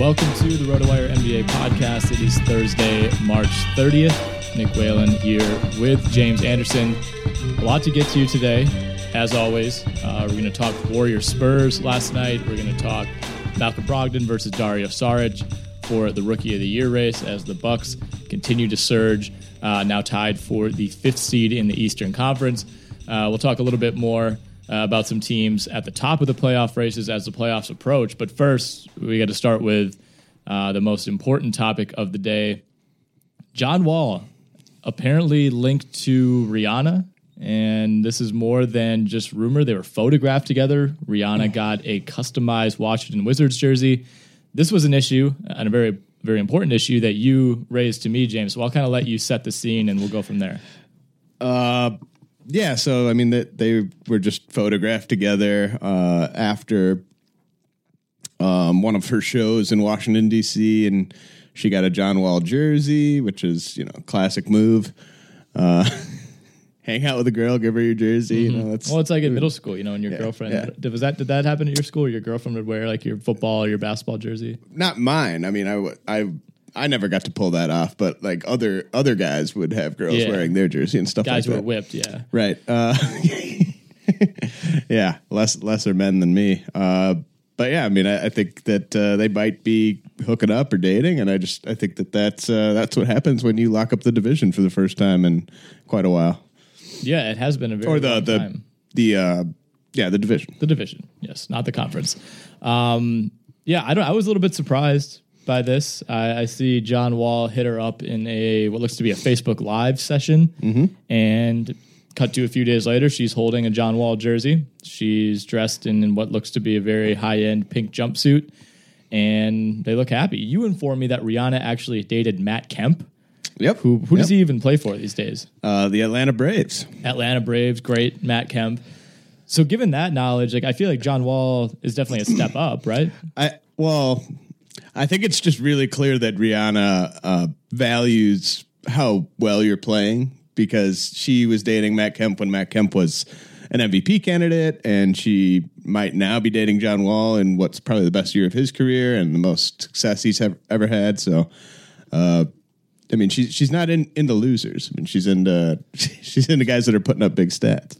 Welcome to the RotoWire NBA podcast. It is Thursday, March 30th. Nick Whalen here with James Anderson. A lot to get to you today, as always. Uh, we're going to talk Warrior Spurs last night. We're going to talk Malcolm Brogdon versus Dario Saric for the Rookie of the Year race as the Bucks continue to surge, uh, now tied for the fifth seed in the Eastern Conference. Uh, we'll talk a little bit more uh, about some teams at the top of the playoff races as the playoffs approach. But first, we got to start with uh, the most important topic of the day. John Wall apparently linked to Rihanna, and this is more than just rumor. They were photographed together. Rihanna got a customized Washington Wizards jersey. This was an issue, and a very, very important issue that you raised to me, James. So I'll kind of let you set the scene, and we'll go from there. Uh, yeah, so I mean, that they were just photographed together uh, after um, one of her shows in Washington D.C. and she got a John Wall jersey, which is you know classic move. Uh, hang out with a girl, give her your jersey. You know, that's Well, it's like in middle school, you know, and your Yeah, girlfriend. yeah. Did, was that did that happen at your school? Your girlfriend would wear like your football or your basketball jersey. not mine. I mean, I I I never got to pull that off, but like other other guys would have girls Yeah. wearing their jersey and stuff Guys like were that. whipped, yeah. Right. Uh, yeah, less lesser men than me. Uh, but yeah, I mean, I, I think that uh, they might be hooking up or dating, and I just I think that that's uh, that's what happens when you lock up the division for the first time in quite a while, Yeah, it has been a very or the the time. the uh, yeah the division. The division, yes, not the conference. Um, yeah, I don't. I was a little bit surprised by this. I, I see John Wall hit her up in a what looks to be a Facebook Live session, Mm-hmm. and cut to a few days later, she's holding a John Wall jersey. She's dressed in what looks to be a very high end pink jumpsuit, and they look happy. You informed me that Rihanna actually dated Matt Kemp. Yep. Who who does he even play for these days? Uh, the Atlanta Braves. Atlanta Braves, great Matt Kemp. So given that knowledge, like I feel like John Wall is definitely a step up, right? I well, I think it's just really clear that Rihanna uh, values how well you're playing because she was dating Matt Kemp when Matt Kemp was an MVP candidate, and she might now be dating John Wall in what's probably the best year of his career and the most success he's have, ever had. So, uh, I mean, she's she's not in, into losers. I mean, she's into she's into guys that are putting up big stats.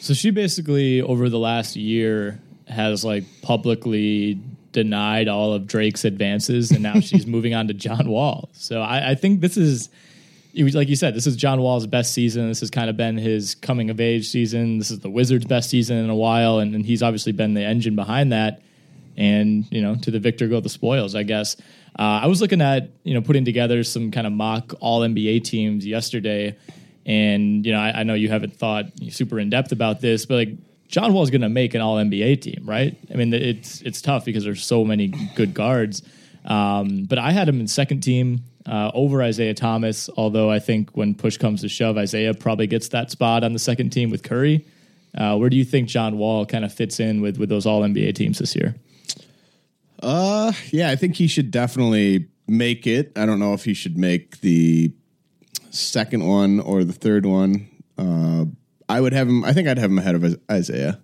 So she basically over the last year has like publicly denied all of Drake's advances, and now she's moving on to John Wall. So I, I think this is. was- Like you said, this is John Wall's best season. This has kind of been his coming of age season. This is the Wizards' best season in a while, and, and he's obviously been the engine behind that. And you know, to the victor go the spoils, I guess. Uh, I was looking at you know putting together some kind of mock All NBA teams yesterday, and you know I, I know you haven't thought super in depth about this, but like John Wall is going to make an All NBA team, right? I mean, it's it's tough because there's so many good guards. Um, but I had him in second team uh, over Isaiah Thomas. Although I think when push comes to shove, Isaiah probably gets that spot on the second team with Curry. Uh, where do you think John Wall kind of fits in with with those All NBA teams this year? Uh, yeah, I think he should definitely make it. I don't know if he should make the second one or the third one. Uh, I would have him. I think I'd have him ahead of Isaiah,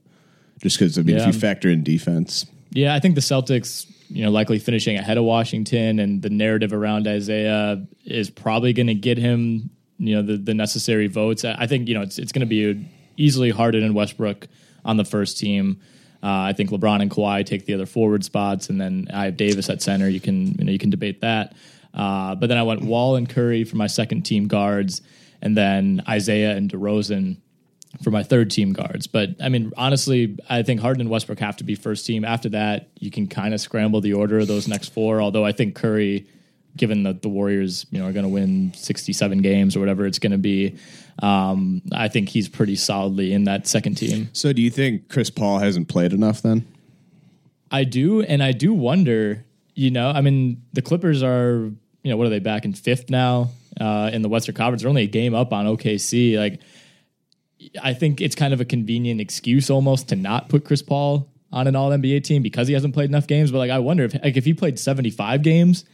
just because I mean, if you factor in defense, Yeah, I think the Celtics, you know, likely finishing ahead of Washington, and the narrative around Isaiah is probably going to get him, you know, the, the necessary votes. I I think you know it's it's going to be easily Harden and Westbrook on the first team. Uh, I think LeBron and Kawhi take the other forward spots, and then I have Davis at center. You can you know you can debate that. Uh, but then I went Wall and Curry for my second team guards, and then Isaiah and DeRozan for my third team guards. But I mean, honestly, I think Harden and Westbrook have to be first team. After that, you can kind of scramble the order of those next four. Although I think Curry, given that the Warriors, you know, are going to win sixty-seven games or whatever it's going to be, um, I think he's pretty solidly in that second team. So, do you think Chris Paul hasn't played enough then? I do, and I do wonder. You know, I mean, the Clippers are, you know, what are they back in fifth now uh, in the Western Conference? They're only a game up on OKC. Like, I think it's kind of a convenient excuse almost to not put Chris Paul on an All NBA team because he hasn't played enough games. But like, I wonder if like if he played seventy five games,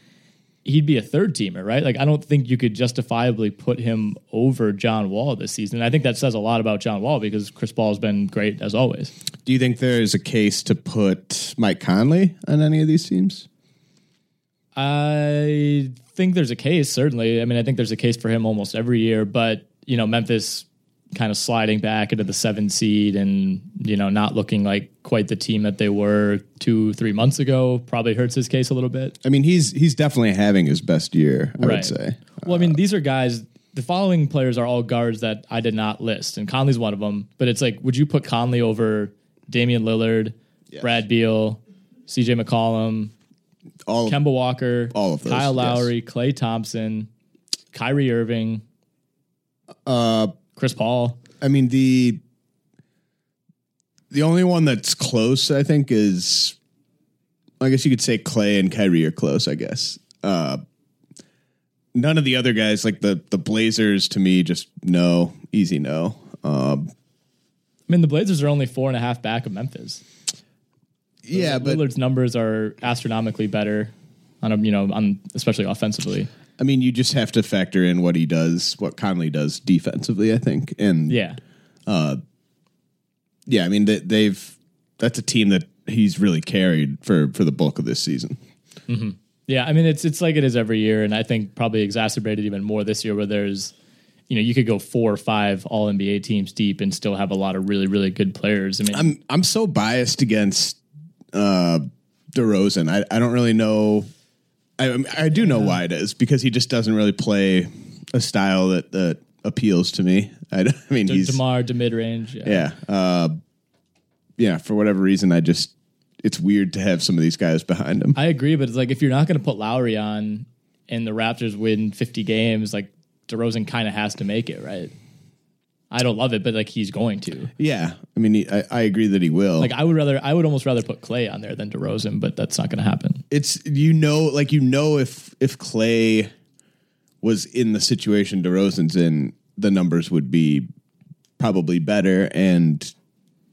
he'd be a third teamer, right? Like, I don't think you could justifiably put him over John Wall this season. And I think that says a lot about John Wall because Chris Paul has been great as always. Do you think there is a case to put Mike Conley on any of these teams? I think there's a case, certainly. I mean, I think there's a case for him almost every year, but, you know, Memphis kind of sliding back into the seven seed and, you know, not looking like quite the team that they were two, three months ago probably hurts his case a little bit. I mean, he's he's definitely having his best year. I Right. would say. Well, I mean, these are guys. The following players are all guards that I did not list, and Conley's one of them. But it's like, would you put Conley over Damian Lillard, Brad Beal, C.J. McCollum, All Kemba Walker, All of those, Kyle yes. Lowry, Klay Thompson, Kyrie Irving, uh, Chris Paul. I mean the the only one that's close, I think, is I guess you could say Klay and Kyrie are close. I guess uh, none of the other guys, like the the Blazers, to me, just no, easy no. Um, I mean, the Blazers are only four and a half back of Memphis. yeah, but Lillard's numbers are astronomically better on a you know on especially offensively. I mean, you just have to factor in what he does, what Conley does defensively. I think, and Yeah, yeah, I mean they, they've that's a team that he's really carried for for the bulk of this season. yeah. I mean, it's it's like it is every year, and I think probably exacerbated even more this year, where there's you know you could go four or five All NBA teams deep and still have a lot of really really good players. I mean, I'm I'm so biased against uh DeRozan. I I don't really know. I I do know why it is because he just doesn't really play a style that that appeals to me. I, I mean De- he's Demar to mid range. yeah uh yeah for whatever reason I just it's weird to have some of these guys behind him. I agree, but it's like if you're not going to put Lowry on and the Raptors win 50 games, like DeRozan kind of has to make it, right? I don't love it, but like he's going to. yeah, I mean he, I I agree that he will. Like I would rather, I would almost rather put Klay on there than DeRozan, but that's not going to happen. it's you know like you know if if Klay was in the situation DeRozan's in, the numbers would be probably better and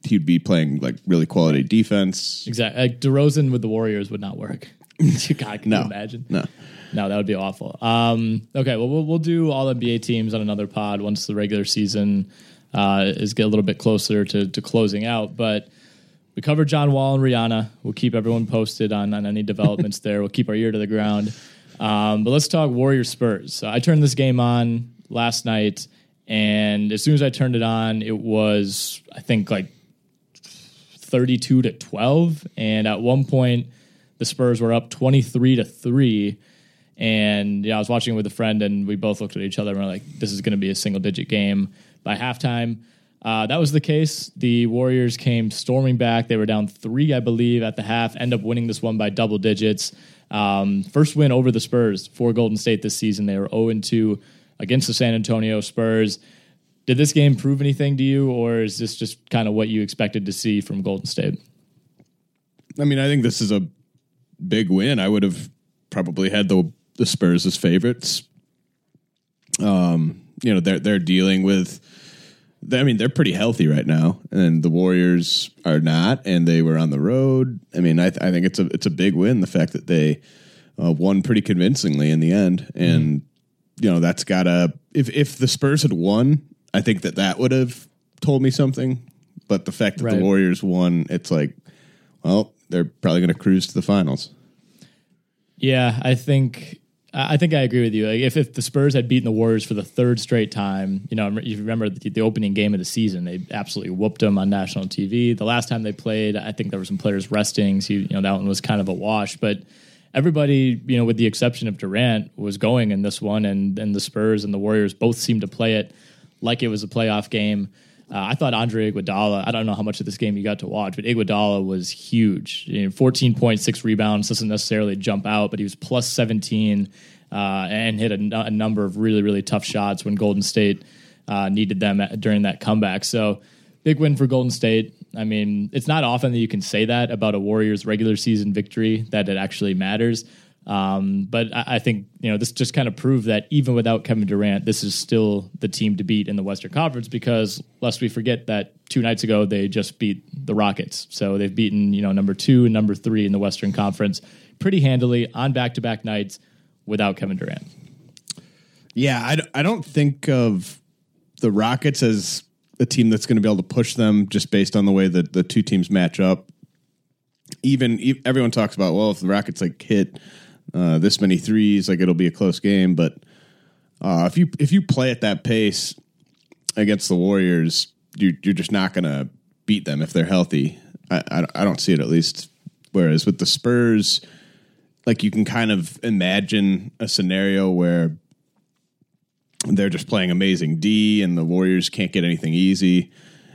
he'd be playing like really quality defense. Exactly. Like DeRozan with the Warriors would not work. God, can No. you imagine? No. No, that would be awful. Um, okay, well, we'll we'll do all NBA teams on another pod once the regular season uh, is get a little bit closer to, to closing out. But we covered John Wall and Rihanna. We'll keep everyone posted on, on any developments there. We'll keep our ear to the ground. Um, but let's talk Warriors Spurs. So I turned this game on last night, and as soon as I turned it on, it was I think like 32 to 12 and at one point the spurs were up 23 to 3 and yeah i was watching it with a friend and we both looked at each other and we're like this is going to be a single digit game by halftime. Uh, that was the case. The warriors came storming back. They were down three i believe at the half end up winning this one by double digits. Um, first win over the spurs for golden state this season. They were 0-2 against the san antonio spurs. Did this game prove anything to you, or is this just kind of what you expected to see from Golden State? I mean, I think this is a big win. I would have probably had the the Spurs as favorites. Um, you know, they're they're dealing with. I mean, they're pretty healthy right now, and the Warriors are not, and they were on the road. I mean, I, th- I think it's a it's a big win. The fact that they uh, won pretty convincingly in the end, and you know that's gotta. If if the Spurs had won, I think that that would have told me something. But the fact that Right. the Warriors won, it's like, well, they're probably going to cruise to the finals. Yeah, I think I think I agree with you. Like if, if the Spurs had beaten the Warriors for the third straight time, you know, you remember the, the opening game of the season, they absolutely whooped them on national TV. The last time they played, I think there were some players resting, so you know that one was kind of a wash. But everybody, you know, with the exception of Durant, was going in this one, and and the Spurs and the Warriors both seemed to play it like it was a playoff game. Uh, I thought Andre Iguodala. I don't know how much of this game you got to watch, but Iguodala was huge. You know, Fourteen point six rebounds doesn't necessarily jump out, but he was plus seventeen uh, and hit a, a number of really really tough shots when Golden State uh, needed them at, during that comeback. So big win for Golden State. I mean, it's not often that you can say that about a Warriors regular season victory that it actually matters. Um, but I, I think you know this just kind of proved that even without Kevin Durant, this is still the team to beat in the Western Conference. Because lest we forget that two nights ago they just beat the Rockets, so they've beaten you know number two and number three in the Western Conference pretty handily on back to back nights without Kevin Durant. Yeah, I, d- I don't think of the Rockets as a team that's going to be able to push them just based on the way that the two teams match up. Even e- everyone talks about well, if the Rockets like hit uh, this many threes, like it'll be a close game. But uh, if you if you play at that pace against the Warriors, you, you're just not going to beat them if they're healthy. I, I I don't see it at least. Whereas with the Spurs, like you can kind of imagine a scenario where they're just playing amazing D, and the Warriors can't get anything easy,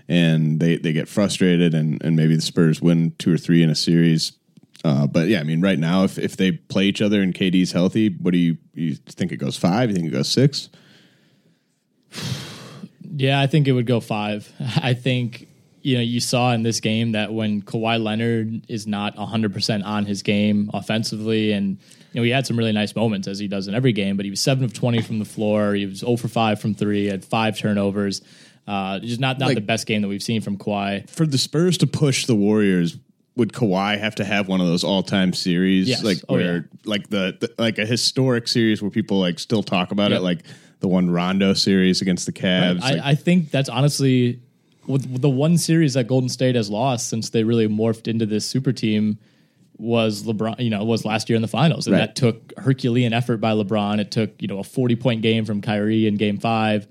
and they they get frustrated, and and maybe the Spurs win two or three in a series. Uh, but yeah, I mean, right now, if if they play each other and KD's healthy, what do you you think it goes five? You think it goes six? Yeah, I think it would go five. I think you know you saw in this game that when Kawhi Leonard is not 100% on his game offensively and you know he had some really nice moments as he does in every game but he was 7 of 20 from the floor he was 0 for 5 from 3 had 5 turnovers uh just not not Like- the best game that we've seen from Kawhi For the Spurs to push the Warriors, would Kawhi have to have one of those all time series, Yes. like Oh, where yeah. like the, the like a historic series where people like still talk about Yep. it, like the one Rondo series against the Cavs? I, like, I think that's honestly the one series that Golden State has lost since they really morphed into this super team was LeBron. You know, was last year in the finals, and Right. that took Herculean effort by LeBron. It took you know a forty point game from Kyrie in Game Five.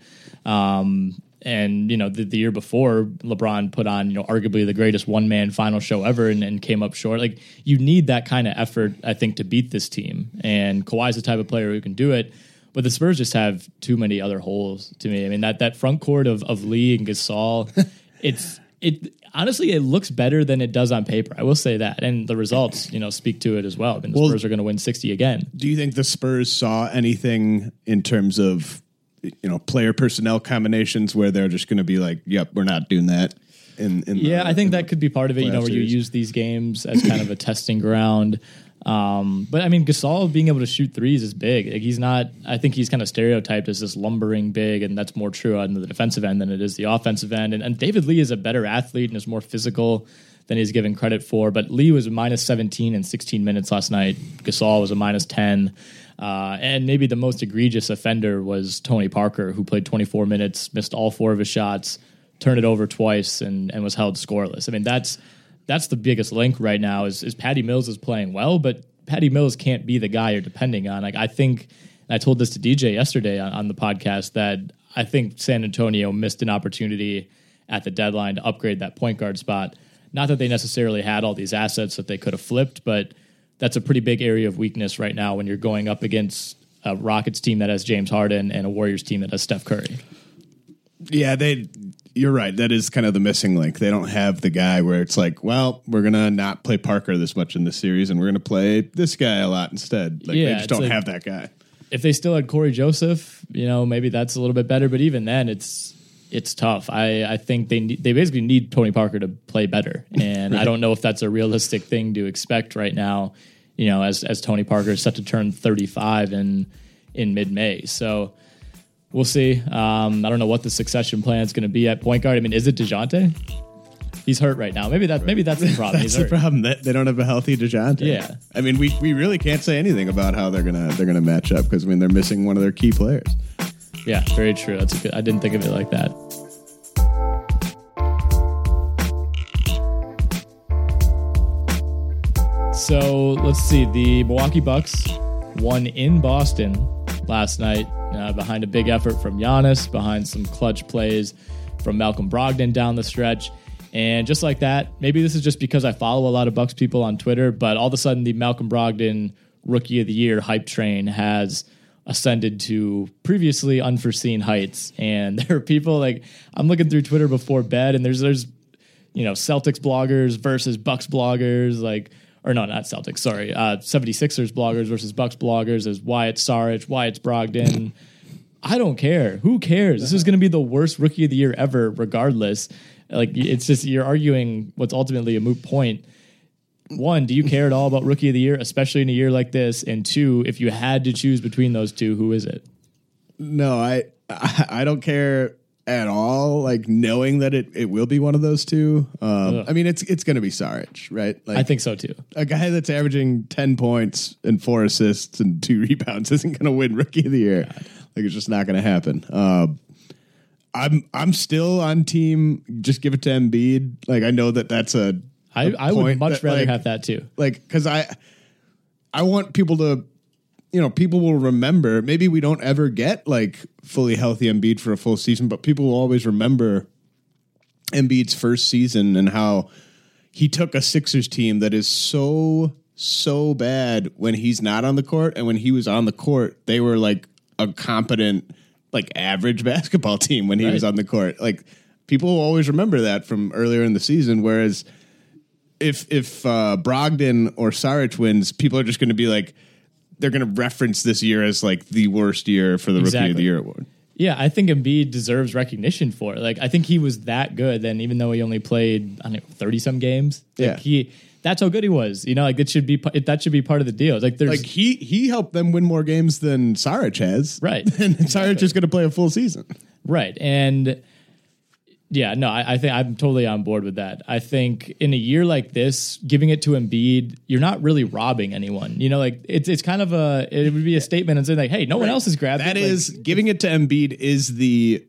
Um, and you know the, the year before, LeBron put on you know arguably the greatest one man final show ever, and, and came up short. Like you need that kind of effort, I think, to beat this team. And Kawhi's the type of player who can do it. But the Spurs just have too many other holes to me. I mean that that front court of of Lee and Gasol, it's it honestly it looks better than it does on paper. I will say that, and the results you know speak to it as well. I mean the Well- Spurs are going to win sixty again. Do you think the Spurs saw anything in terms of you know player personnel combinations where they're just going to be like, "Yep, we're not doing that." In, in Yeah, the- I think in that could be part of it. You know, where you use these games as kind of a testing ground. Um, but I mean, Gasol being able to shoot threes is big. Like he's not. I think he's kind of stereotyped as this lumbering big, and that's more true on the defensive end than it is the offensive end. And, and David Lee is a better athlete and is more physical than he's given credit for. But Lee was minus 17 in 16 minutes last night. Gasol was a minus 10. Uh, and maybe the most egregious offender was Tony Parker, who played 24 minutes, missed all four of his shots, turned it over twice, and, and was held scoreless. I mean, that's that's the biggest link right now is, is Patty Mills is playing well, but Patty Mills can't be the guy you're depending on. Like I think I told this to DJ yesterday on, on the podcast that I think San Antonio missed an opportunity at the deadline to upgrade that point guard spot. Not that they necessarily had all these assets that they could have flipped, but that's a pretty big area of weakness right now when you're going up against a Rockets team that has James Harden and a Warriors team that has Steph Curry. Yeah, they. You're right. That is kind of the missing link. They don't have the guy where it's like, well, we're gonna not play Parker this much in this series, and we're gonna play this guy a lot instead. Like Yeah, they just don't like- have that guy. if they still had Cory Joseph, you know, maybe that's a little bit better. But even then, it's it's tough. I, I think they need, they basically need Tony Parker to play better, and I don't know if that's a realistic thing to expect right now. You know, as as Tony Parker is set to turn thirty five in in mid May, so we'll see. Um, I don't know what the succession plan is going to be at point guard. I mean, is it Dejounte? He's hurt right now. Maybe that maybe that's the problem. That's the problem. That they don't have a healthy Dejounte. Yeah. I mean, we, we really can't say anything about how they're gonna they're gonna match up because I mean they're missing one of their key players. Yeah, very true. That's good. I didn't think of it like that. So let's see. The Milwaukee Bucks won in Boston last night uh, behind a big effort from Giannis, behind some clutch plays from Malcolm Brogdon down the stretch. And just like that, maybe this is just because I follow a lot of Bucks people on Twitter, but all of a sudden the Malcolm Brogdon Rookie of the Year hype train has ascended to previously unforeseen heights. And there are people like I'm looking through Twitter before bed, and there's there's you know Celtics bloggers versus Bucks bloggers, like or no, not Celtics, sorry, uh, 76ers bloggers versus Bucks bloggers. There's Wyatt Saric, Wyatt Brogdon. I don't care. Who cares? This is going to be the worst rookie of the year ever, regardless. Like it's just you're arguing what's ultimately a moot point. One, do you care at all about rookie of the year, especially in a year like this? And two, if you had to choose between those two, who is it? No, I I, don't care at all. Like knowing that it, it will be one of those two. Um, I mean, it's it's going to be Saric, right? Like I think so too. a guy that's averaging ten points and four assists and two rebounds isn't going to win Rookie of the Year. Like it's just not going to happen. Um, I'm I'm still on team. Just give it to Embiid. Like I know that that's a. I, I would much that, rather like, have that too. like because I I want people to you know people will remember. Maybe we don't ever get like fully healthy Embiid for a full season but people will always remember Embiid's first season and how he took a Sixers team that is so so bad when he's not on the court. And when he was on the court they were like a competent like average basketball team when he was on the court. Like people will always remember that from earlier in the season whereas if if uh, Brogdon or Saric wins, people are just going to be like, they're going to reference this year as like the worst year for the Rookie of the Year award. Yeah, I think Embiid deserves recognition for it. Like, I think he was that good. Then, even though he only played, I don't know, thirty some games, like Yeah. he that's how good he was. You know, like it should be it, that should be part of the deal. Like, there's Like he he helped them win more games than Saric has, Right. And Saric is going to play a full season. Right. And yeah, no, I, I think I'm totally on board with that. I think in a year like this, giving it to Embiid, you're not really robbing anyone. You know, like it's it's kind of a it would be a statement and saying like, hey, no one else has grabbed That it. Like, giving it to Embiid is the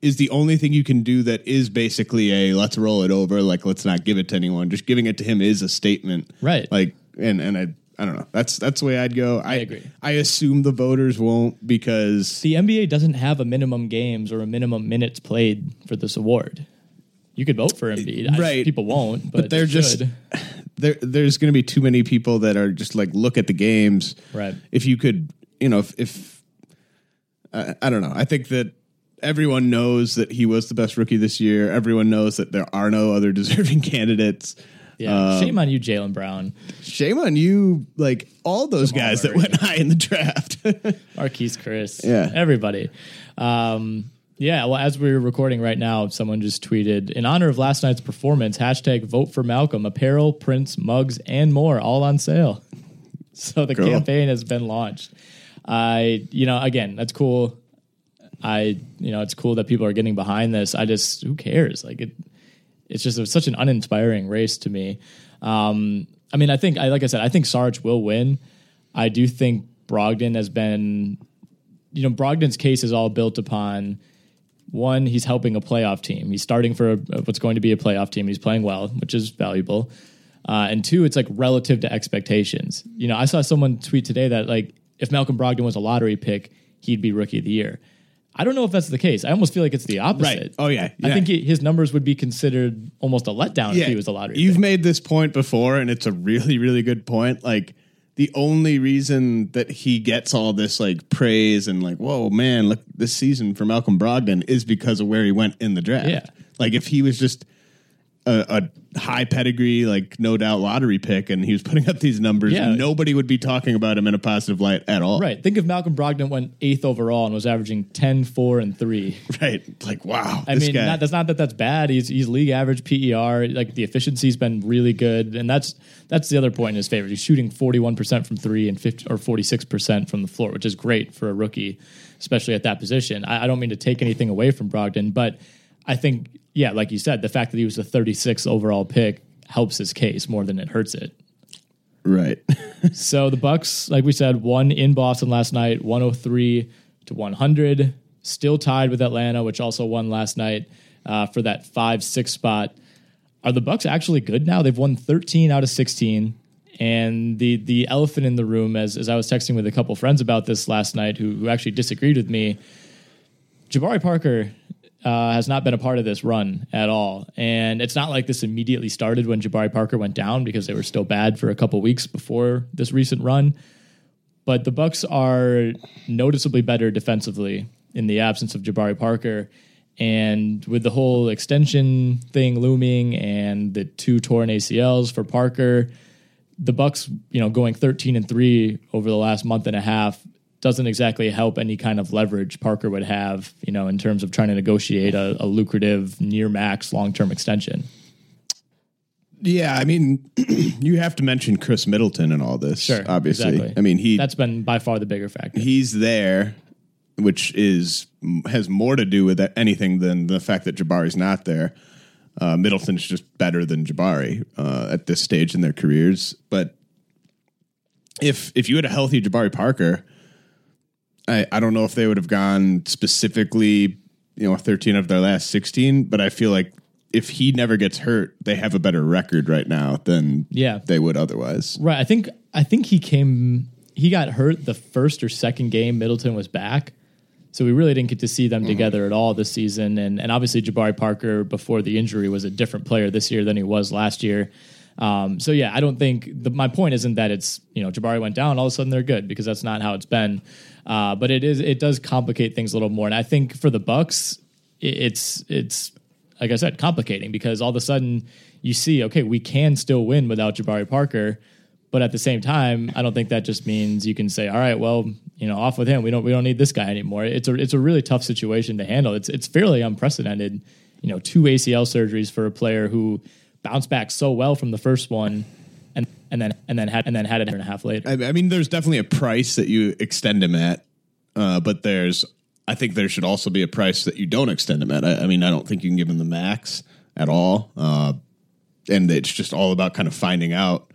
is the only thing you can do that is basically a let's roll it over. Like let's not give it to anyone. Just giving it to him is a statement, Right. Like and and I I don't know. That's that's the way I'd go. I, agree. I assume the voters won't because the NBA doesn't have a minimum games or a minimum minutes played for this award. You could vote for Embiid. I- Right. people won't, but, but they're they just there. There's going to be too many people that are just like look at the games. Right. If you could, you know, if, if I, I don't know, I think that everyone knows that he was the best rookie this year. Everyone knows that there are no other deserving candidates. Yeah, Um, shame on you, Jaylen Brown, Shame on you, like all those guys that Murray. went high in the draft. Marquese Chriss, Yeah. everybody. Um, yeah, well, as we're recording right now, someone just tweeted in honor of last night's performance. Hashtag vote for Malcolm. Apparel, prints, mugs, and more, all on sale. So the Cool. campaign has been launched. I, you know, again, that's cool. I, you know, it's cool that people are getting behind this. I just, who cares? Like it, it's just such an uninspiring race to me. Um, I mean, I think, I like I said, I think Saric will win. I do think Brogdon has been, you know, Brogdon's case is all built upon one, he's helping a playoff team. He's starting for a, what's going to be a playoff team. He's playing well, which is valuable. Uh, and two, it's like relative to expectations. You know, I saw someone tweet today that like if Malcolm Brogdon was a lottery pick, he'd be rookie of the year. I don't know if that's the case. I almost feel like it's the opposite. Right. Oh, yeah. I think he, his numbers would be considered almost a letdown if he was a lottery. You've pick. made this point before, and it's a really, really good point. Like the only reason that he gets all this like praise and like, whoa, man, look this season for Malcolm Brogdon is because of where he went in the draft. Yeah. Like if he was just a, a high pedigree, like no doubt lottery pick, and he was putting up these numbers, Yeah. nobody would be talking about him in a positive light at all. Right. Think if Malcolm Brogdon went eighth overall and was averaging 10, 4, and 3. Right. Like, wow. I mean, not, that's not that that's bad. He's he's league average PER. Like the efficiency's been really good, and that's that's the other point in his favor. He's shooting forty one percent from three and 50, or forty six percent from the floor, which is great for a rookie, especially at that position. I, I don't mean to take anything away from Brogdon, but I think yeah, like you said, the fact that he was the thirty sixth overall pick helps his case more than it hurts it. right. So the Bucks, like we said, won in Boston last night, 103 to 100. Still tied with Atlanta, which also won last night uh, for that five six spot. Are the Bucks actually good now? They've won 13 out of 16. And the the elephant in the room, as as I was texting with a couple friends about this last night, who who actually disagreed with me, Jabari Parker uh, has not been a part of this run at all. And it's not like this immediately started when Jabari Parker went down because they were still bad for a couple weeks before this recent run. But the Bucks are noticeably better defensively in the absence of Jabari Parker. And with the whole extension thing looming and the two torn ACLs for Parker, the Bucks, you know, going 13 and 3 over the last month and a half doesn't exactly help any kind of leverage Parker would have, you know, in terms of trying to negotiate a, a lucrative near max long term extension. Yeah, I mean, you have to mention Khris Middleton and all this. Sure, obviously. exactly. I mean, he That's been by far the bigger factor. he's there, which is has more to do with anything than the fact that Jabari's not there. Uh, Middleton's just better than Jabari uh, at this stage in their careers. But if if you had a healthy Jabari Parker, I, I don't know if they would have gone specifically, you know, 13 of their last 16, but I feel like if he never gets hurt, they have a better record right now than Yeah. they would otherwise. Right. I think I think he came he got hurt the first or second game Middleton was back. So we really didn't get to see them mm-hmm. together at all this season. And and obviously Jabari Parker before the injury was a different player this year than he was last year. Um, so yeah, I don't think the, my point isn't that it's you know Jabari went down all of a sudden they're good because that's not how it's been. Uh, but it is it does complicate things a little more. And I think for the Bucks, it, it's it's like I said, complicating because all of a sudden you see, okay, we can still win without Jabari Parker, but at the same time, I don't think that just means you can say, all right, well, you know, off with him. We don't we don't need this guy anymore. It's a it's a really tough situation to handle. It's it's fairly unprecedented. You know, two ACL surgeries for a player who bounced back so well from the first one, and and then and then had and then had it a year and a half later. I, I mean, there's definitely a price that you extend him at, uh, but there's, I think there should also be a price that you don't extend him at. I, I mean, I don't think you can give him the max at all, uh, and it's just all about kind of finding out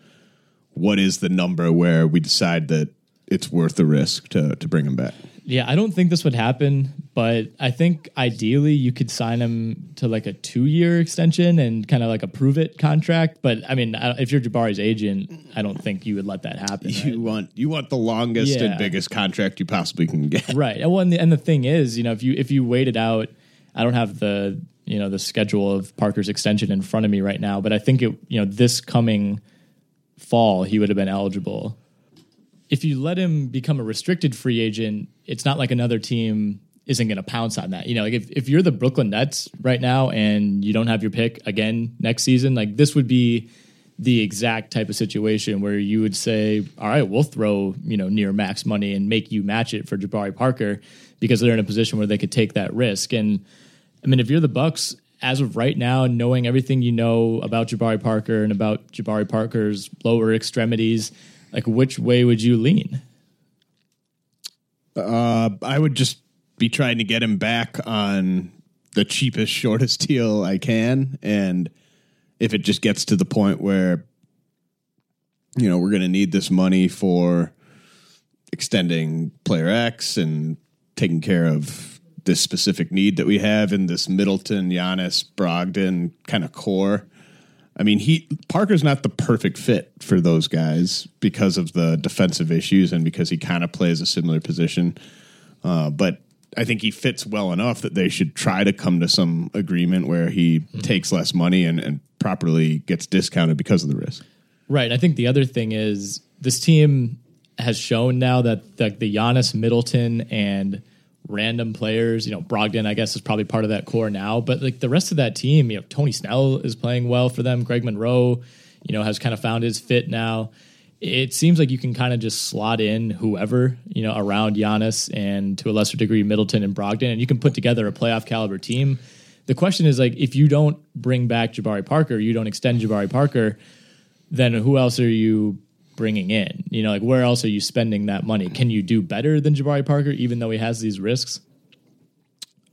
what is the number where we decide that it's worth the risk to to bring him back. Yeah, I don't think this would happen, but I think ideally you could sign him to like a two year extension and kind of like a prove it contract. But I mean, I- if you're Jabari's agent, I don't think you would let that happen. right? You want you want the longest Yeah. and biggest contract you possibly can get. right and well and the, and the thing is you know if you if you waited out i don't have the you know the schedule of parker's extension in front of me right now but i think it you know this coming fall he would have been eligible if you let him become a restricted free agent it's not like another team isn't going to pounce on that you know like if, if you're the brooklyn nets right now and you don't have your pick again next season like this would be the exact type of situation where you would say, "All right, we'll throw you know near max money and make you match it for Jabari Parker because they're in a position where they could take that risk." And I mean, if you're the Bucks, as of right now, knowing everything you know about Jabari Parker and about Jabari Parker's lower extremities, Like, which way would you lean? Uh, I would just be trying to get him back on the cheapest, shortest deal I can, and if it just gets to the point where you know we're going to need this money for extending player X and taking care of this specific need that we have in this Middleton, Giannis, Brogdon kind of core. I mean, he Parker's not the perfect fit for those guys because of the defensive issues and because he kind of plays a similar position. Uh, but I think he fits well enough that they should try to come to some agreement where he mm-hmm. takes less money and, and properly gets discounted because of the risk. Right. I think the other thing is this team has shown now that the, the Giannis Middleton and random players, you know, Brogdon, I guess, is probably part of that core now. But like the rest of that team, you know, Tony Snell is playing well for them. Greg Monroe, you know, has kind of found his fit now. It seems like you can kind of just slot in whoever, you know, around Giannis and to a lesser degree Middleton and Brogdon, and you can put together a playoff caliber team. The question is like if you don't bring back Jabari Parker, you don't extend Jabari Parker, then who else are you bringing in? You know, like where else are you spending that money? Can you do better than Jabari Parker, even though he has these risks?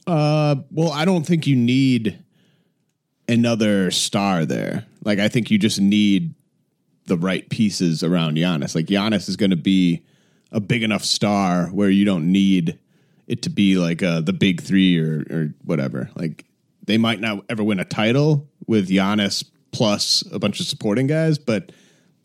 Uh, well, I don't think you need another star there. Like, I think you just need the right pieces around Giannis. Like, Giannis is going to be a big enough star where you don't need it to be like uh, the big three or, or whatever. Like, they might not ever win a title with Giannis plus a bunch of supporting guys, but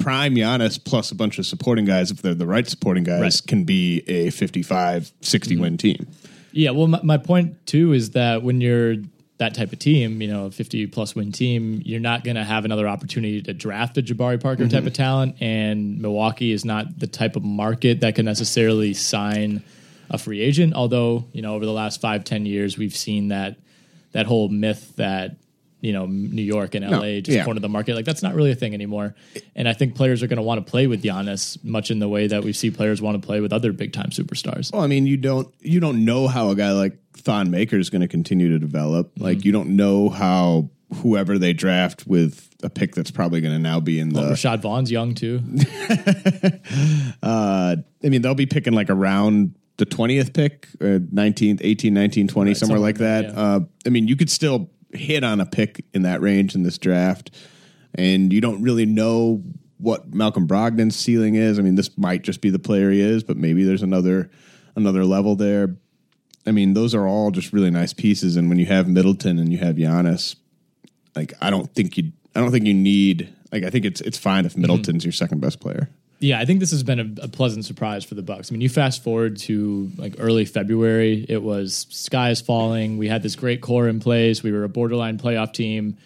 prime Giannis plus a bunch of supporting guys, if they're the right supporting guys, right. can be a 55, 60 mm-hmm. win team. Yeah, well, my, my, point too is that when you're that type of team, you know, a 50 plus win team, you're not going to have another opportunity to draft a Jabari Parker mm-hmm. type of talent. And Milwaukee is not the type of market that can necessarily sign a free agent. Although, you know, over the last five, ten years, we've seen that that whole myth that you know New York and LA no, just yeah. corner the market. Like that's not really a thing anymore. And I think players are going to want to play with Giannis much in the way that we see players want to play with other big time superstars. Well, I mean, you don't you don't know how a guy like Thon Maker is going to continue to develop. Mm-hmm. Like you don't know how whoever they draft with a pick that's probably going to now be in the well, Rashad Vaughn's young too. uh, I mean, they'll be picking like around the 20th pick, or 19th, 18, 19, 20, right, somewhere, somewhere like that. Yeah. Uh, I mean, you could still hit on a pick in that range in this draft, and you don't really know what Malcolm Brogdon's ceiling is. I mean, this might just be the player he is, but maybe there's another another level there. I mean, those are all just really nice pieces. And when you have Middleton and you have Giannis, like I don't think you I don't think you need like I think it's it's fine if mm-hmm. Middleton's mm-hmm. your second best player. Yeah, I think this has been a, a, pleasant surprise for the Bucks. I mean, you fast forward to like early February, it was sky is falling. We had this great core in place. We were a borderline playoff team.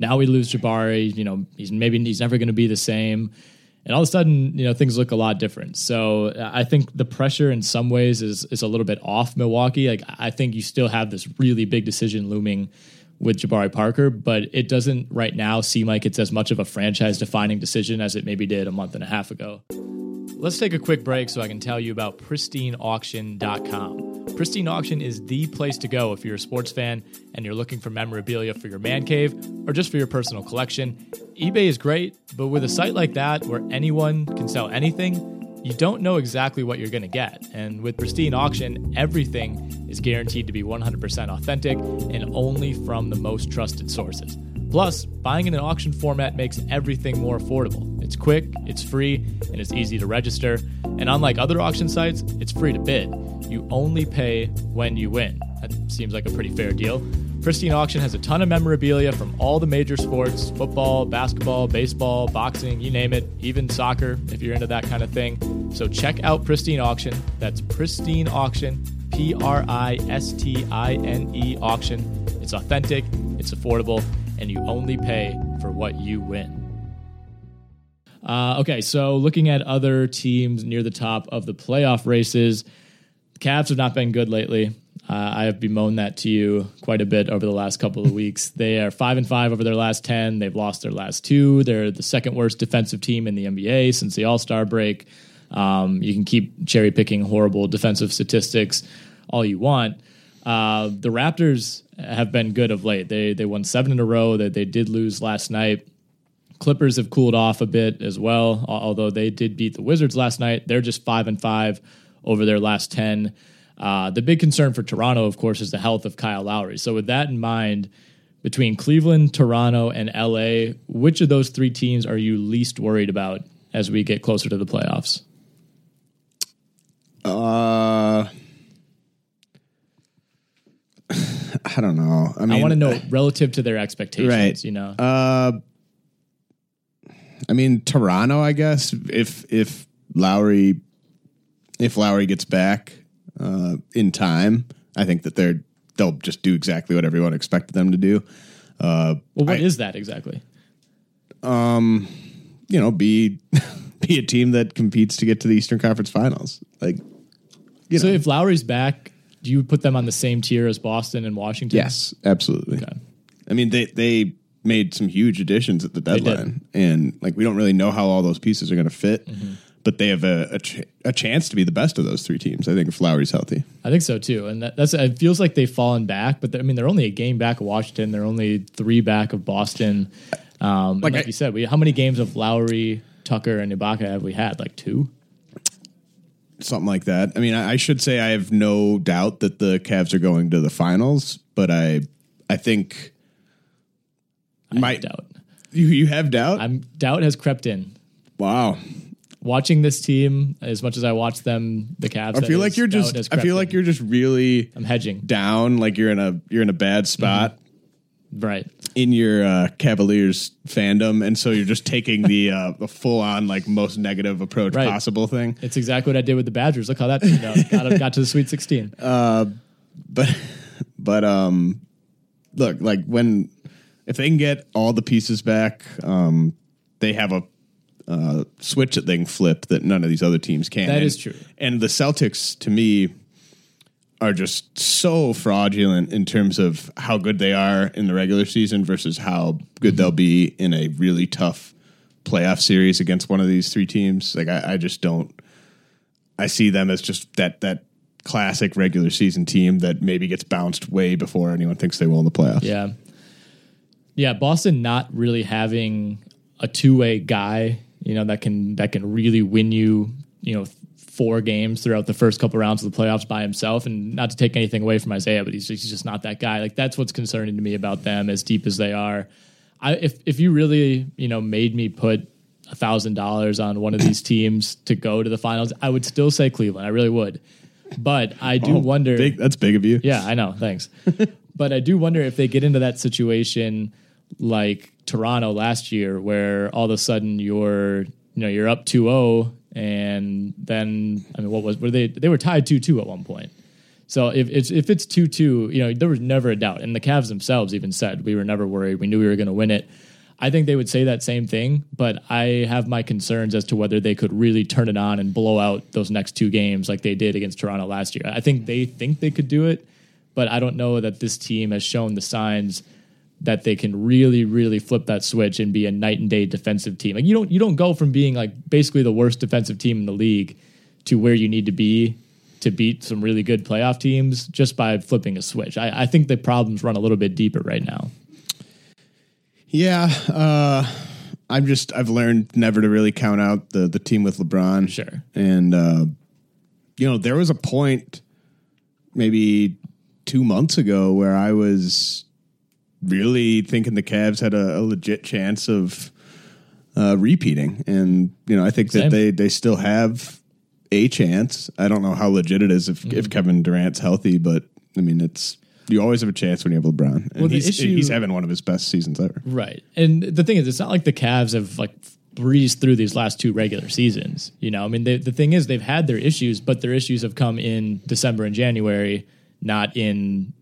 Now we lose Jabari. You know, he's maybe he's never going to be the same. And all of a sudden, you know, things look a lot different. So uh, I think the pressure in some ways is is a little bit off Milwaukee. Like I think you still have this really big decision looming with Jabari Parker, but it doesn't right now seem like it's as much of a franchise defining decision as it maybe did a month and a half ago. Let's take a quick break so I can tell you about pristineauction.com. Pristine Auction is the place to go if you're a sports fan and you're looking for memorabilia for your man cave or just for your personal collection. eBay is great, but with a site like that where anyone can sell anything, you don't know exactly what you're going to get. And with Pristine Auction, everything is guaranteed to be 100% authentic and only from the most trusted sources. Plus, buying in an auction format makes everything more affordable. It's quick, it's free, and it's easy to register. And unlike other auction sites, it's free to bid. You only pay when you win. That seems like a pretty fair deal. Pristine Auction has a ton of memorabilia from all the major sports football, basketball, baseball, boxing, you name it, even soccer if you're into that kind of thing. So check out Pristine Auction. That's Pristine Auction, P R I S T I N E Auction. It's authentic, it's affordable, and you only pay for what you win. Uh, okay, so looking at other teams near the top of the playoff races, the Cavs have not been good lately. Uh, I have bemoaned that to you quite a bit over the last couple of weeks. They are five and five over their last ten. They've lost their last two. They're the second worst defensive team in the NBA since the All Star break. Um, you can keep cherry picking horrible defensive statistics all you want. Uh, the Raptors have been good of late. They they won seven in a row. That they, they did lose last night Clippers have cooled off a bit as well, although they did beat the Wizards last night. They're just five and five over their last ten. Uh, the big concern for Toronto, of course, is the health of Kyle Lowry. So with that in mind, between Cleveland, Toronto, and LA, which of those three teams are you least worried about as we get closer to the playoffs? Uh, I don't know. I mean, I want to know relative to their expectations. Right. You know, Uh, I mean Toronto. I guess if if Lowry if Lowry gets back uh, in time, I think that they're they'll just do exactly what everyone expected them to do. Uh, well, what I- is that exactly? Um, you know, be be a team that competes to get to the Eastern Conference Finals. Like, you so know, if Lowry's back, do you put them on the same tier as Boston and Washington? yes, absolutely. Okay. I mean, they they made some huge additions at the deadline, and like we don't really know how all those pieces are going to fit, Mm-hmm. But they have a a, ch- a chance to be the best of those three teams. I think if Lowry's healthy. I think so too, and that, that's it. Feels like they've fallen back, but I mean they're only a game back of Washington. They're only three back of Boston. Um, Like like I- you said, we how many games of Lowry, Tucker, and Ibaka have we had? Like two. Something like that. I mean, I, I should say I have no doubt that the Cavs are going to the finals, but I I think I have Might- doubt. you you have doubt. I'm doubt has crept in. wow, Watching this team as much as I watch them, the Cavs. I feel like is, you're just. I feel like you're just really I'm hedging. down. Like you're in a you're in a bad spot. Right. in your uh, Cavaliers fandom, and so you're just taking the uh, the full on like most negative approach Right. possible thing. It's exactly what I did with the Badgers. Look how that turned out. got, got to the Sweet 16. But but um, look like when if they can get all the pieces back, um, they have a uh, switch that they can flip that none of these other teams can. That is true. And the Celtics, to me, are just so fraudulent in terms of how good they are in the regular season versus how good they'll be in a really tough playoff series against one of these three teams. Like I, I just don't. I see them as just that that classic regular season team that maybe gets bounced way before anyone thinks they will in the playoffs. Yeah. Yeah, Boston not really having a two-way guy, you know, that can that can really win you, you know, four games throughout the first couple rounds of the playoffs by himself and not to take anything away from Isaiah, but he's just, he's just not that guy. Like that's what's concerning to me about them as deep as they are. I if if you really, you know, made me put a thousand dollars on one of these teams to go to the finals, I would still say Cleveland. I really would. But I do Oh, wonder Big, that's big of you. yeah, I know. Thanks. but I do wonder if they get into that situation like Toronto last year, where all of a sudden you're, you know, you're up 2-0 and then I mean, what was were they? They were tied 2-2 at one point. So if it's if it's 2-2, you know, there was never a doubt, and the Cavs themselves even said we were never worried. We knew we were going to win it. I think they would say that same thing, but I have my concerns as to whether they could really turn it on and blow out those next two games like they did against Toronto last year. I think they think they could do it, but I don't know that this team has shown the signs that they can really, really flip that switch and be a night and day defensive team. Like you don't you don't go from being like basically the worst defensive team in the league to where you need to be to beat some really good playoff teams just by flipping a switch. I, I think the problems run a little bit deeper right now. Yeah, uh, I'm just I've learned never to really count out the the team with LeBron. Sure. and uh, you know there was a point maybe two months ago where I was really thinking the Cavs had a, a legit chance of uh, repeating, and you know I think Same. that they they still have a chance. I don't know how legit it is if Mm-hmm. if Kevin Durant's healthy, but I mean it's. You always have a chance when you have LeBron, and Well, he's, issue- he's having one of his best seasons ever. Right. And the thing is, it's not like the Cavs have like breezed through these last two regular seasons. You know, I mean, they, the thing is, they've had their issues, but their issues have come in December and January, not in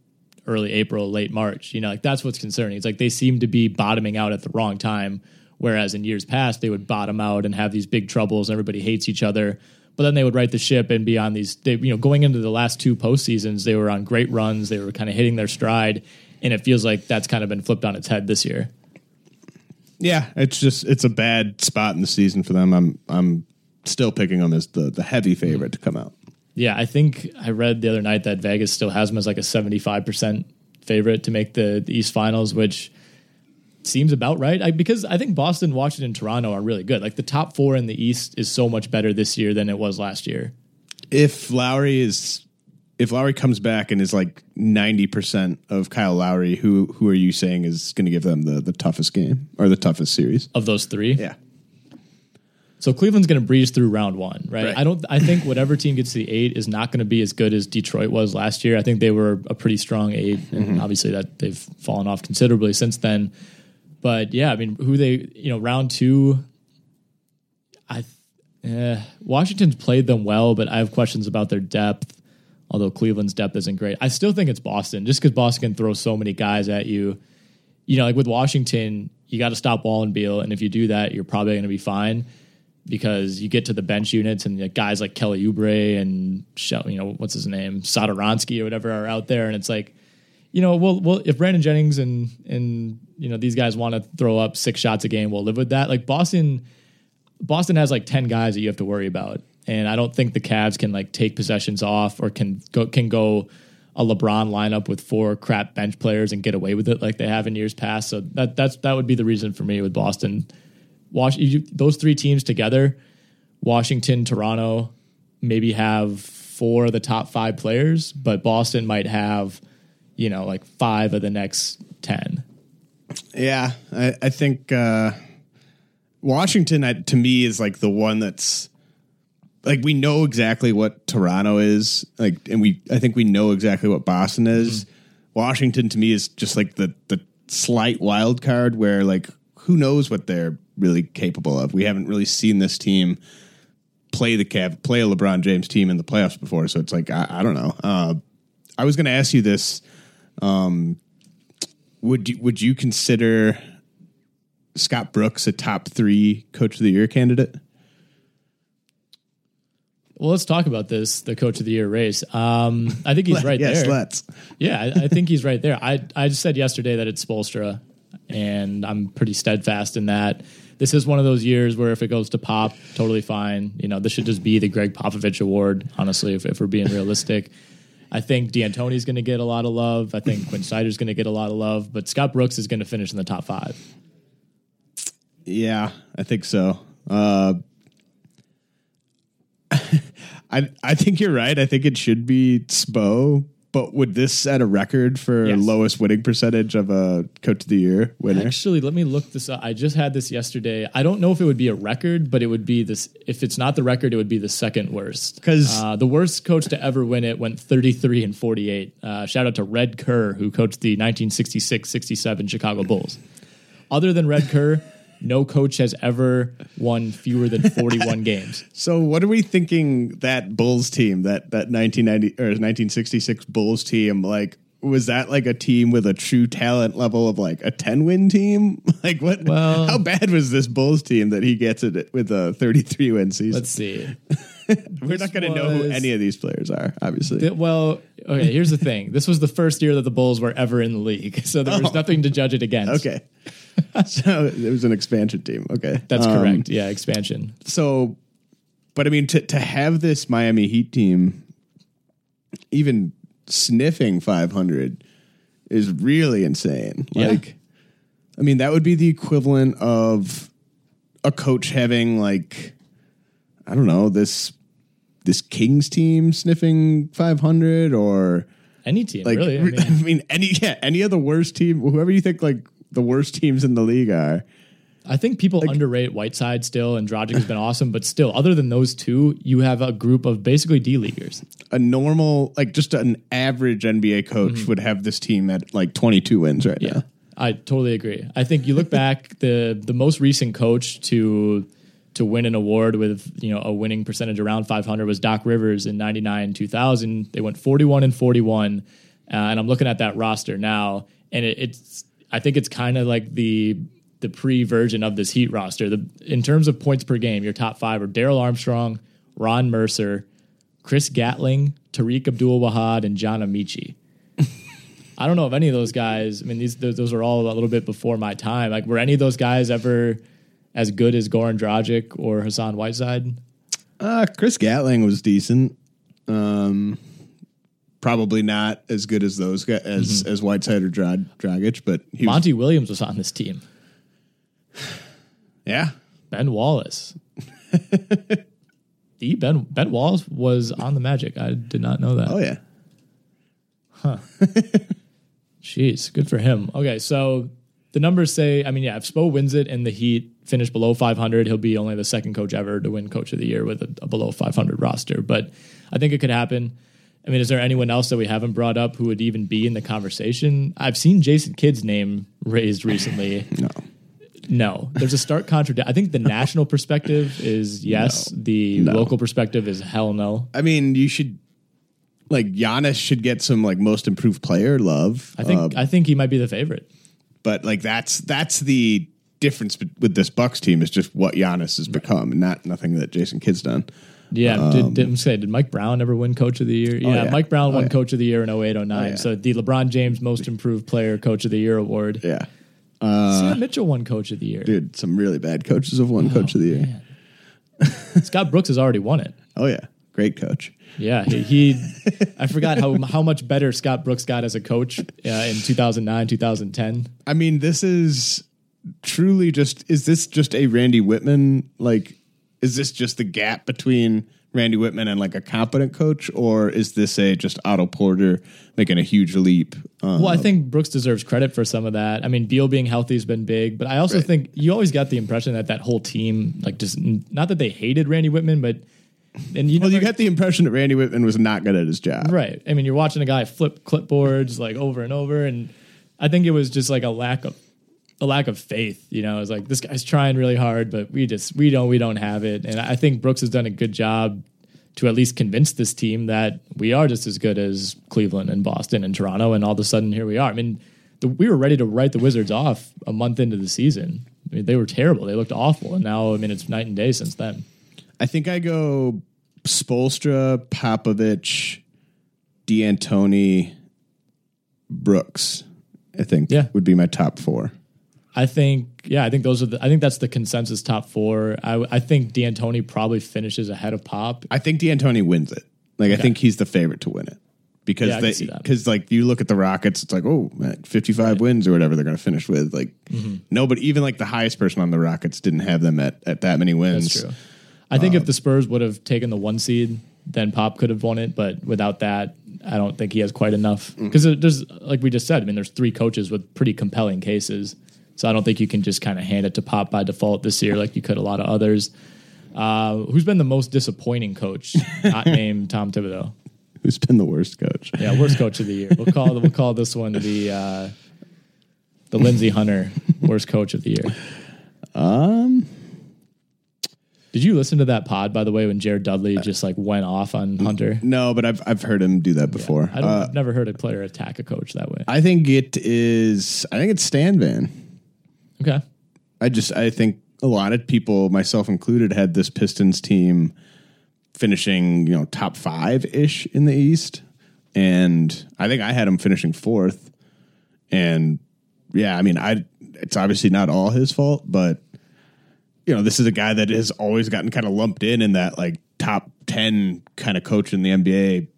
early April, late March. You know, like that's what's concerning. It's like they seem to be bottoming out at the wrong time. Whereas in years past, they would bottom out and have these big troubles and everybody hates each other. But then they would right the ship and be on these, they, you know, going into the last two postseasons, they were on great runs. They were kind of hitting their stride. And it feels like that's kind of been flipped on its head this year. Yeah, it's just it's a bad spot in the season for them. I'm I'm still picking them as the the heavy favorite to come out. Yeah, I think I read the other night that Vegas still has them as like a 75% favorite to make the, the East Finals, which seems about right. I, because I think Boston, Washington, Toronto are really good. Like the top four in the East is so much better this year than it was last year. If Lowry is, if Lowry comes back and is like ninety percent of Kyle Lowry, who who are you saying is going to give them the the toughest game or the toughest series? Of those three, Yeah, So Cleveland's going to breeze through round one, right? Right. I don't. I think whatever team gets to the eight is not going to be as good as Detroit was last year. I think they were a pretty strong eight, and obviously that they've fallen off considerably since then. But yeah, I mean, who they you know round two, I eh, Washington's played them well, but I have questions about their depth. Although Cleveland's depth isn't great, I still think it's Boston, just because Boston can throw so many guys at you. You know, like with Washington, you got to stop Wall and Beal, and if you do that, you're probably going to be fine because you get to the bench units and the guys like Kelly Oubre and you know what's his name Satoransky or whatever are out there, and it's like, you know, well, well, if Brandon Jennings and and you know these guys want to throw up six shots a game, we'll live with that. Like Boston, Boston has like ten guys that you have to worry about, and I don't think the Cavs can like take possessions off or can go can go a LeBron lineup with four crap bench players and get away with it like they have in years past. So that that's that would be the reason for me with Boston. Wash you, those three teams together, Washington, Toronto, maybe have four of the top five players, but Boston might have, you know, like five of the next ten. yeah. I, I think uh, Washington I, to me is like the one that's like we know exactly what Toronto is like, and we I think we know exactly what Boston is. Washington to me is just like the the slight wild card where like who knows what they're really capable of. We haven't really seen this team play the Cav play a LeBron James team in the playoffs before, so it's like I, I don't know. Uh, I was going to ask you this: um, would you would you consider Scott Brooks a top three Coach of the Year candidate? Well, let's talk about this, the coach of the year race. Um, I think he's right yes, there. let's. Yeah, I, I think he's right there. I I just said yesterday that it's Spoelstra, and I'm pretty steadfast in that. This is one of those years where if it goes to Pop, totally fine. You know, this should just be the Gregg Popovich Award. Honestly, if, if we're being realistic, I think D'Antoni's going to get a lot of love. I think Quinn Snyder's going to get a lot of love, but Scott Brooks is going to finish in the top five. Yeah, I think so. Uh, I I think you're right. I think it should be Spo. But would this set a record for Yes. lowest winning percentage of a Coach of the Year winner? Actually, let me look this up. I just had this yesterday. I don't know if it would be a record, but it would be this. If it's not the record, it would be the second worst. 'Cause- uh, the worst coach to ever win it went 33 and 48. Uh, shout out to Red Kerr, who coached the 1966-67 Chicago Bulls. Other than Red Kerr, no coach has ever won fewer than 41 games. So what are we thinking that Bulls team, that that 1990 or 1966 Bulls team like was that like a team with a true talent level of like a 10 win team? Like what Well- how bad was this Bulls team that he gets it with a 33 win season? Let's see. We're not going to know who any of these players are, obviously. Th- Well, okay, here's the thing. This was the first year that the Bulls were ever in the league, so there was Oh. nothing to judge it against. okay. so it was an expansion team. Okay. That's Um, correct. Yeah, expansion. so but I mean to to have this Miami Heat team even sniffing 500 is really insane. Yeah. Like I mean that would be the equivalent of a coach having like I don't know, this this Kings team sniffing 500 or Any team, like really. I mean, I mean any yeah, any of the worst team whoever you think like the worst teams in the league are. I think people underrate Whiteside still, and Dragic has been awesome, but still, other than those two, you have a group of basically D leaguers. a normal, like just an average NBA coach would have this team at like 22 wins right Yeah, now. I totally agree. I think you look back the the most recent coach to to win an award with you know a winning percentage around 500 was Doc Rivers in 99 2000 they went 41 and 41 uh, and I'm looking at that roster now and it, it's I think it's kind of like the the pre version of this Heat roster the in terms of points per game your top 5 are Darrell Armstrong Ron Mercer Chris Gatling Tariq Abdul Wahad and John Amaechi I don't know if any of those guys. I mean, these those, those are all a little bit before my time. Like, were any of those guys ever as good as Goran Dragic or Hassan Whiteside? Uh, Chris Gatling was decent. Um, probably not as good as those guys, as as Whiteside or Drag, Dragic, but he was, Monty Williams was on this team. Yeah. Ben Wallace. the Ben Ben Wallace was on the Magic. I did not know that. Oh yeah. Huh. Jeez, good for him. Okay, so the numbers say, I mean, yeah, if Spo wins it and the Heat finish below 500, he'll be only the second coach ever to win Coach of the Year with a, a below 500 roster. But I think it could happen. I mean, is there anyone else that we haven't brought up who would even be in the conversation? I've seen Jason Kidd's name raised recently. No. No, there's a stark contradiction. I think the national perspective is yes. The No. local perspective is hell no. I mean, you should like Giannis should get some like most improved player love. I think uh, I think he might be the favorite. but like that's that's the difference with this Bucks team is just what Giannis has become, and not nothing that Jason Kidd's done. Yeah, did, did, say, did Mike Brown ever win Coach of the Year? Yeah, Um, yeah. Mike Brown Oh, won yeah. Coach of the Year in 08, 09. yeah. So the LeBron James Most Improved Player Coach of the Year award. Yeah, Sam Mitchell won Coach of the Year. dude, some really bad coaches have won Coach of the Year. Scott Brooks has already won it. Oh yeah, great coach. Yeah, he, he I forgot how how much better Scott Brooks got as a coach uh, in 2009, 2010. I mean, this is truly just is this just a Randy Wittman like is this just the gap between Randy Wittman and like a competent coach or is this a just Otto Porter making a huge leap? Um, Well, I think Brooks deserves credit for some of that. I mean, Beal being healthy has been big, but I also think you always got the impression that that whole team, like, just not that they hated Randy Wittman, but and you know, well, you got the impression that Randy Wittman was not good at his job. right. I mean, you're watching a guy flip clipboards like over and over, and I think it was just like a lack of a lack of faith. You know, it's like this guy's trying really hard, but we just we don't we don't have it. And I think Brooks has done a good job to at least convince this team that we are just as good as Cleveland and Boston and Toronto. And all of a sudden, here we are. I mean, the, we were ready to write the Wizards off a month into the season. I mean, they were terrible. They looked awful, and now I mean, it's night and day since then. I think I go Spoelstra, Popovich, D'Antoni, Brooks. I think Yeah. would be my top four. I think, yeah, I think those are the. I think that's the consensus top four. I, I think D'Antoni probably finishes ahead of Pop. I think D'Antoni wins it. Like I think he's the favorite to win it because Yeah, they can see that. because like you look at the Rockets, it's like oh man, fifty five wins or whatever they're going to finish with. Like Mm-hmm. nobody, even like the highest person on the Rockets didn't have them at at that many wins. That's true. I think if the Spurs would have taken the one seed, then Pop could have won it. But without that, I don't think he has quite enough. Because there's, like we just said, I mean, there's three coaches with pretty compelling cases. So I don't think you can just kind of hand it to Pop by default this year like you could a lot of others. Uh, who's been the most disappointing coach? Not named Tom Thibodeau. Who's been the worst coach? Yeah, worst coach of the year. We'll call we'll call this one the uh, the Lindsey Hunter worst coach of the year. Um, Did you listen to that pod by the way when Jared Dudley just like went off on Hunter? no, but I've I've heard him do that before. I don't, Uh, I've never heard a player attack a coach that way. I think it is. I think it's Stan Van. Okay. I just I think a lot of people, myself included, had this Pistons team finishing you know top five ish in the East, and I think I had him finishing fourth. And yeah, I mean, I it's obviously not all his fault, but you know, this is a guy that has always gotten kind of lumped in in that like top ten kind of coach in the NBA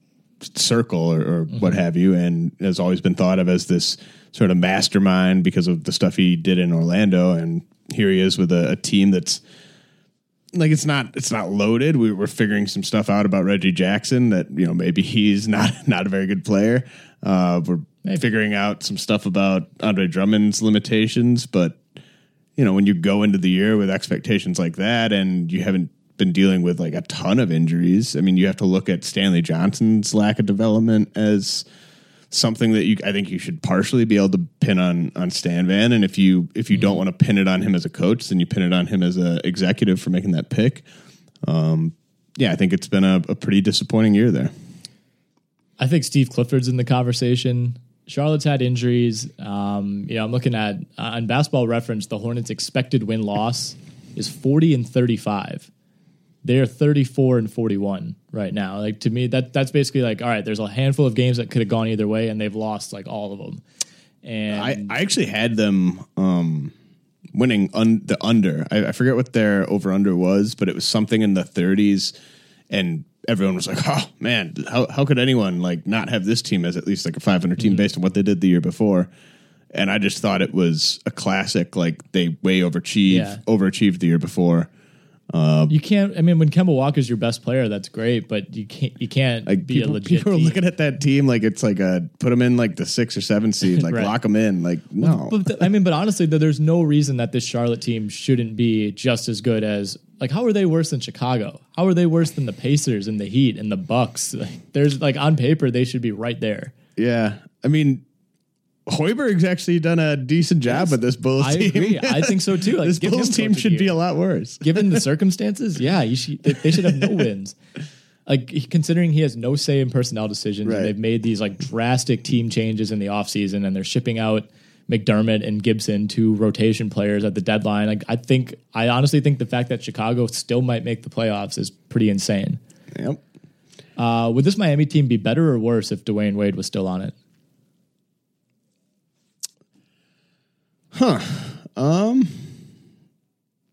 circle or, or what mm-hmm. have you, and has always been thought of as this sort of mastermind because of the stuff he did in Orlando. And here he is with a, a team that's like it's not it's not loaded. We are figuring some stuff out about Reggie Jackson that you know maybe he's not not a very good player. Uh, we're figuring out some stuff about Andre Drummond's limitations, but you know when you go into the year with expectations like that and you haven't been dealing with like a ton of injuries, I mean you have to look at Stanley Johnson's lack of development as something that you I think you should partially be able to pin on on Stan Van. And if you if you don't want to pin it on him as a coach, then you pin it on him as a executive for making that pick. Um, yeah, I think it's been a, a pretty disappointing year there. I think Steve Clifford's in the conversation. Charlotte's had injuries. Um, you know, I'm looking at uh, on Basketball Reference, the Hornets' expected win loss is 40 and 35. They're 34 and 41 right now. Like to me, that that's basically like, all right, there's a handful of games that could have gone either way, and they've lost like all of them. And I, I actually had them um, winning un, the under. I, I forget what their over under was, but it was something in the 30s, and everyone was like, "Oh man, how how could anyone like not have this team as at least like a 500 team based on what they did the year before?" and I just thought it was a classic. Like they way overachieved, Yeah. overachieved the year before. Um, you can't. I mean, when Kemba Walker's your best player, that's great, but you can't. You can't Like be people, a legit. people are team. looking at that team like it's like a put them in like the six or seven seed, like Right. lock them in. Like no, But th- I mean, but honestly, th- there's no reason that this Charlotte team shouldn't be just as good as like. How are they worse than Chicago? How are they worse than the Pacers and the Heat and the Bucks? Like, there's like on paper they should be right there. yeah. I mean, Hoiberg's actually done a decent job with this Bulls I team. agree. I think so too. Like, this Bulls team should be a lot worse. given the circumstances, yeah, you should, they, they should have no wins. Like considering he has no say in personnel decisions, Right. and they've made these like drastic team changes in the offseason, and they're shipping out McDermott and Gibson, two rotation players at the deadline. Like I think, I honestly think the fact that Chicago still might make the playoffs is pretty insane. Yep. Uh, would this Miami team be better or worse if Dwyane Wade was still on it? Um,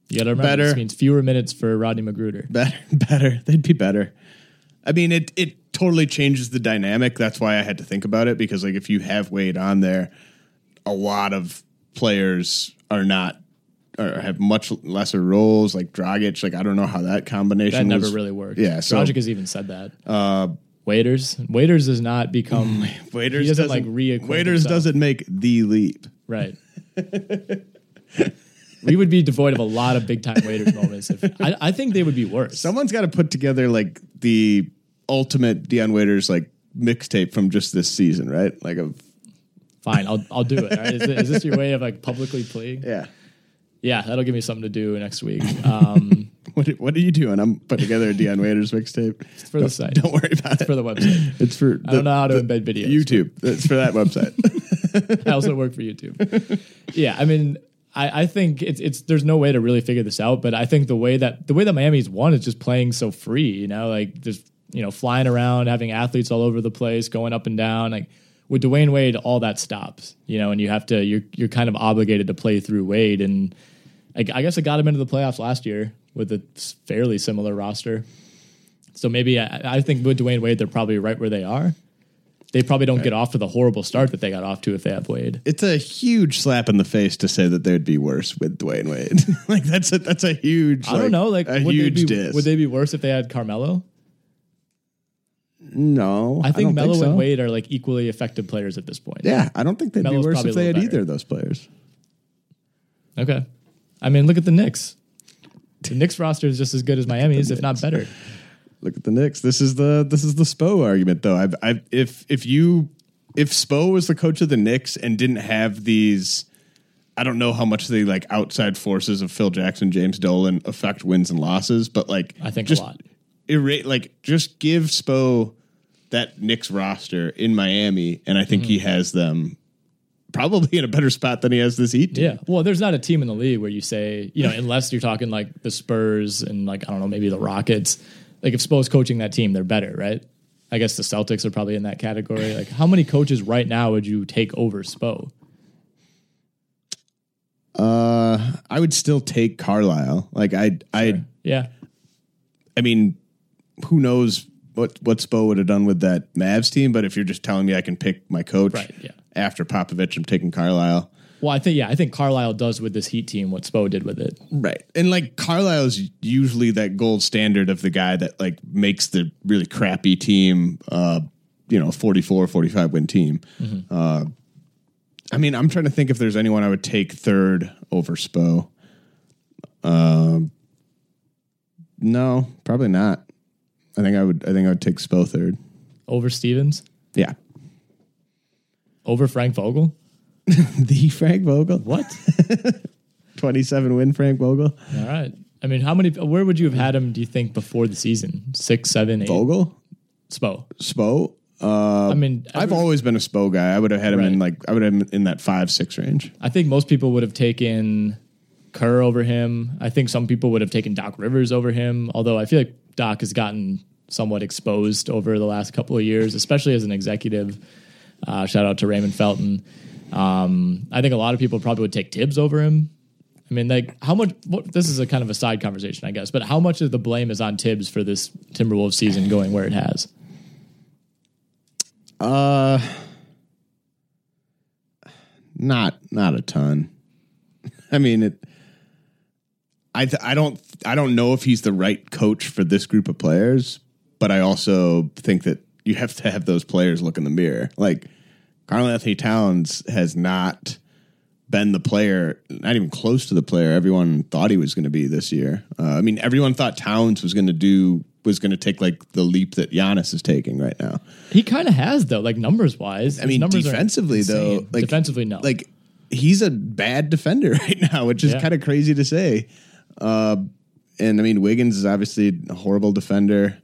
You got to remember Better. this means fewer minutes for Rodney McGruder. better, better. They'd be better. I mean, it it totally changes the dynamic. That's why I had to think about it because like if you have Wade on there, a lot of players are not or have much lesser roles. Like Dragic, like I don't know how that combination That never was- really worked. Yeah, so Dragic has even said that. Uh, Waiters, Waiters does not become. Waiters doesn't, doesn't like reacquaint Waiters himself. doesn't make the leap. Right. We would be devoid of a lot of big time Waiters moments. If I, I think they would be worse. Someone's got to put together like the ultimate Dion Waiters like mixtape from just this season, right? Like a Fine, I'll I'll do it. Right? Is, it- is this your way of like publicly pleading? yeah. Yeah, that'll give me something to do next week. Um, What what are you doing? I'm putting together a Dion Waiters mixtape. It's for the Don't- site. Don't worry about it. It's for the website. It's for I don't know how to embed videos. YouTube. It's for that website. I also work for YouTube. Yeah, I mean, I, I think it's it's there's no way to really figure this out, but I think the way that the way that Miami's won is just playing so free, you know, like just you know flying around, having athletes all over the place, going up and down. Like with Dwyane Wade, all that stops, you know, and you have to you're you're kind of obligated to play through Wade, and I, I guess it got him into the playoffs last year with a fairly similar roster. So maybe I, I think with Dwyane Wade, they're probably right where they are. They probably don't get off to the horrible start that they got off to if they have Wade. it's a huge slap in the face to say that they'd be worse with Dwyane Wade. like that's a that's a huge. I don't know. Like, a would huge they be diss. would they be worse if they had Carmelo? No, I think don't Melo so. and Wade are like equally effective players at this point. Yeah, I don't think they'd Melo's be worse if they had little either of those players. Okay. I mean, look at the Knicks. The Knicks roster is just as good as Miami's, if not better. Look at the Knicks. This is the this is the Spo argument though. I've, I've if if you if Spo was the coach of the Knicks and didn't have these, I don't know how much the like outside forces of Phil Jackson, James Dolan affect wins and losses, but like I think just a lot. Like just give Spo that Knicks roster in Miami, and I think he Mm-hmm. has them probably in a better spot than he has this Heat team. Yeah. Well, there's not a team in the league where you say, you know, unless you're talking like the Spurs and like, I don't know, maybe the Rockets. Like if Spo's coaching that team, they're better, right? I guess the Celtics are probably in that category. Like how many coaches right now would you take over Spo? Uh, I would still take Carlisle. Like I, I, Yeah. I mean, who knows what what Spo would have done with that Mavs team? But if you're just telling me I can pick my coach Right, yeah. After Popovich, I'm taking Carlisle. Well, I think yeah, I think Carlisle does with this Heat team what Spo did with it. Right. And like Carlisle's usually that gold standard of the guy that like makes the really crappy team uh you know, 44 45 win team. Uh I mean, I'm trying to think if there's anyone I would take third over Spo. Um no, probably not. I think I would I think I would take Spo third. Over Stevens, Yeah. Over Frank Vogel. The Frank Vogel. What? 27 win Frank Vogel. All right. I mean, how many? Where would you have had him? Do you think before the season? Six, seven, eight. Vogel? Spo. Spo? Uh I mean, I've always been a Spo guy. I would have had him in like I would have him in that five six range. I think most people would have taken Kerr over him. I think some people would have taken Doc Rivers over him. Although I feel like Doc has gotten somewhat exposed over the last couple of years, especially as an executive. Uh, shout out to Raymond Felton. Um, I think a lot of people probably would take Thibs over him. I mean, like, how much? What, this is a kind of a side conversation, I guess. But how much of the blame is on Thibs for this Timberwolves season going where it has? Uh, not not a ton. I mean it. I th- I don't I don't know if he's the right coach for this group of players, but I also think that you have to have those players look in the mirror. Like Karl-Anthony Towns has not been the player, not even close to the player everyone thought he was going to be this year. Uh, I mean, everyone thought Towns was going to do was going to take like the leap that Giannis is taking right now. He kind of has though, like numbers wise. I mean, defensively though, like defensively, no. Like he's a bad defender right now, which is Yeah. kind of crazy to say. Uh, and I mean, Wiggins is obviously a horrible defender.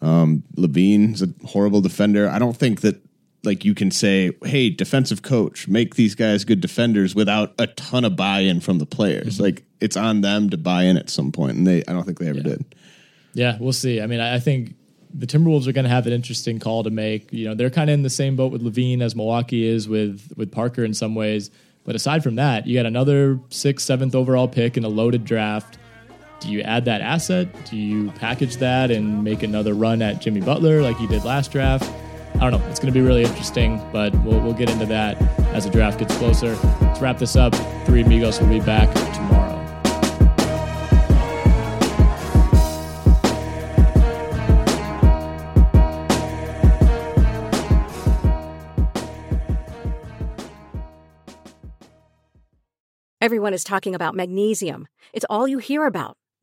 Um, LaVine's a horrible defender. I don't think that like you can say, "Hey, defensive coach, make these guys good defenders" without a ton of buy-in from the players. Mm-hmm. Like it's on them to buy in at some point, and they I don't think they ever did. Yeah, we'll see. I mean, I I think the Timberwolves are going to have an interesting call to make. You know, they're kind of in the same boat with LaVine as Milwaukee is with with Parker in some ways. But aside from that, you got another sixth, seventh overall pick in a loaded draft. Do you add that asset? Do you package that and make another run at Jimmy Butler like you did last draft? I don't know. It's going to be really interesting, but we'll, we'll get into that as the draft gets closer. Let's wrap this up. Three Amigos will be back tomorrow. Everyone is talking about magnesium. It's all you hear about.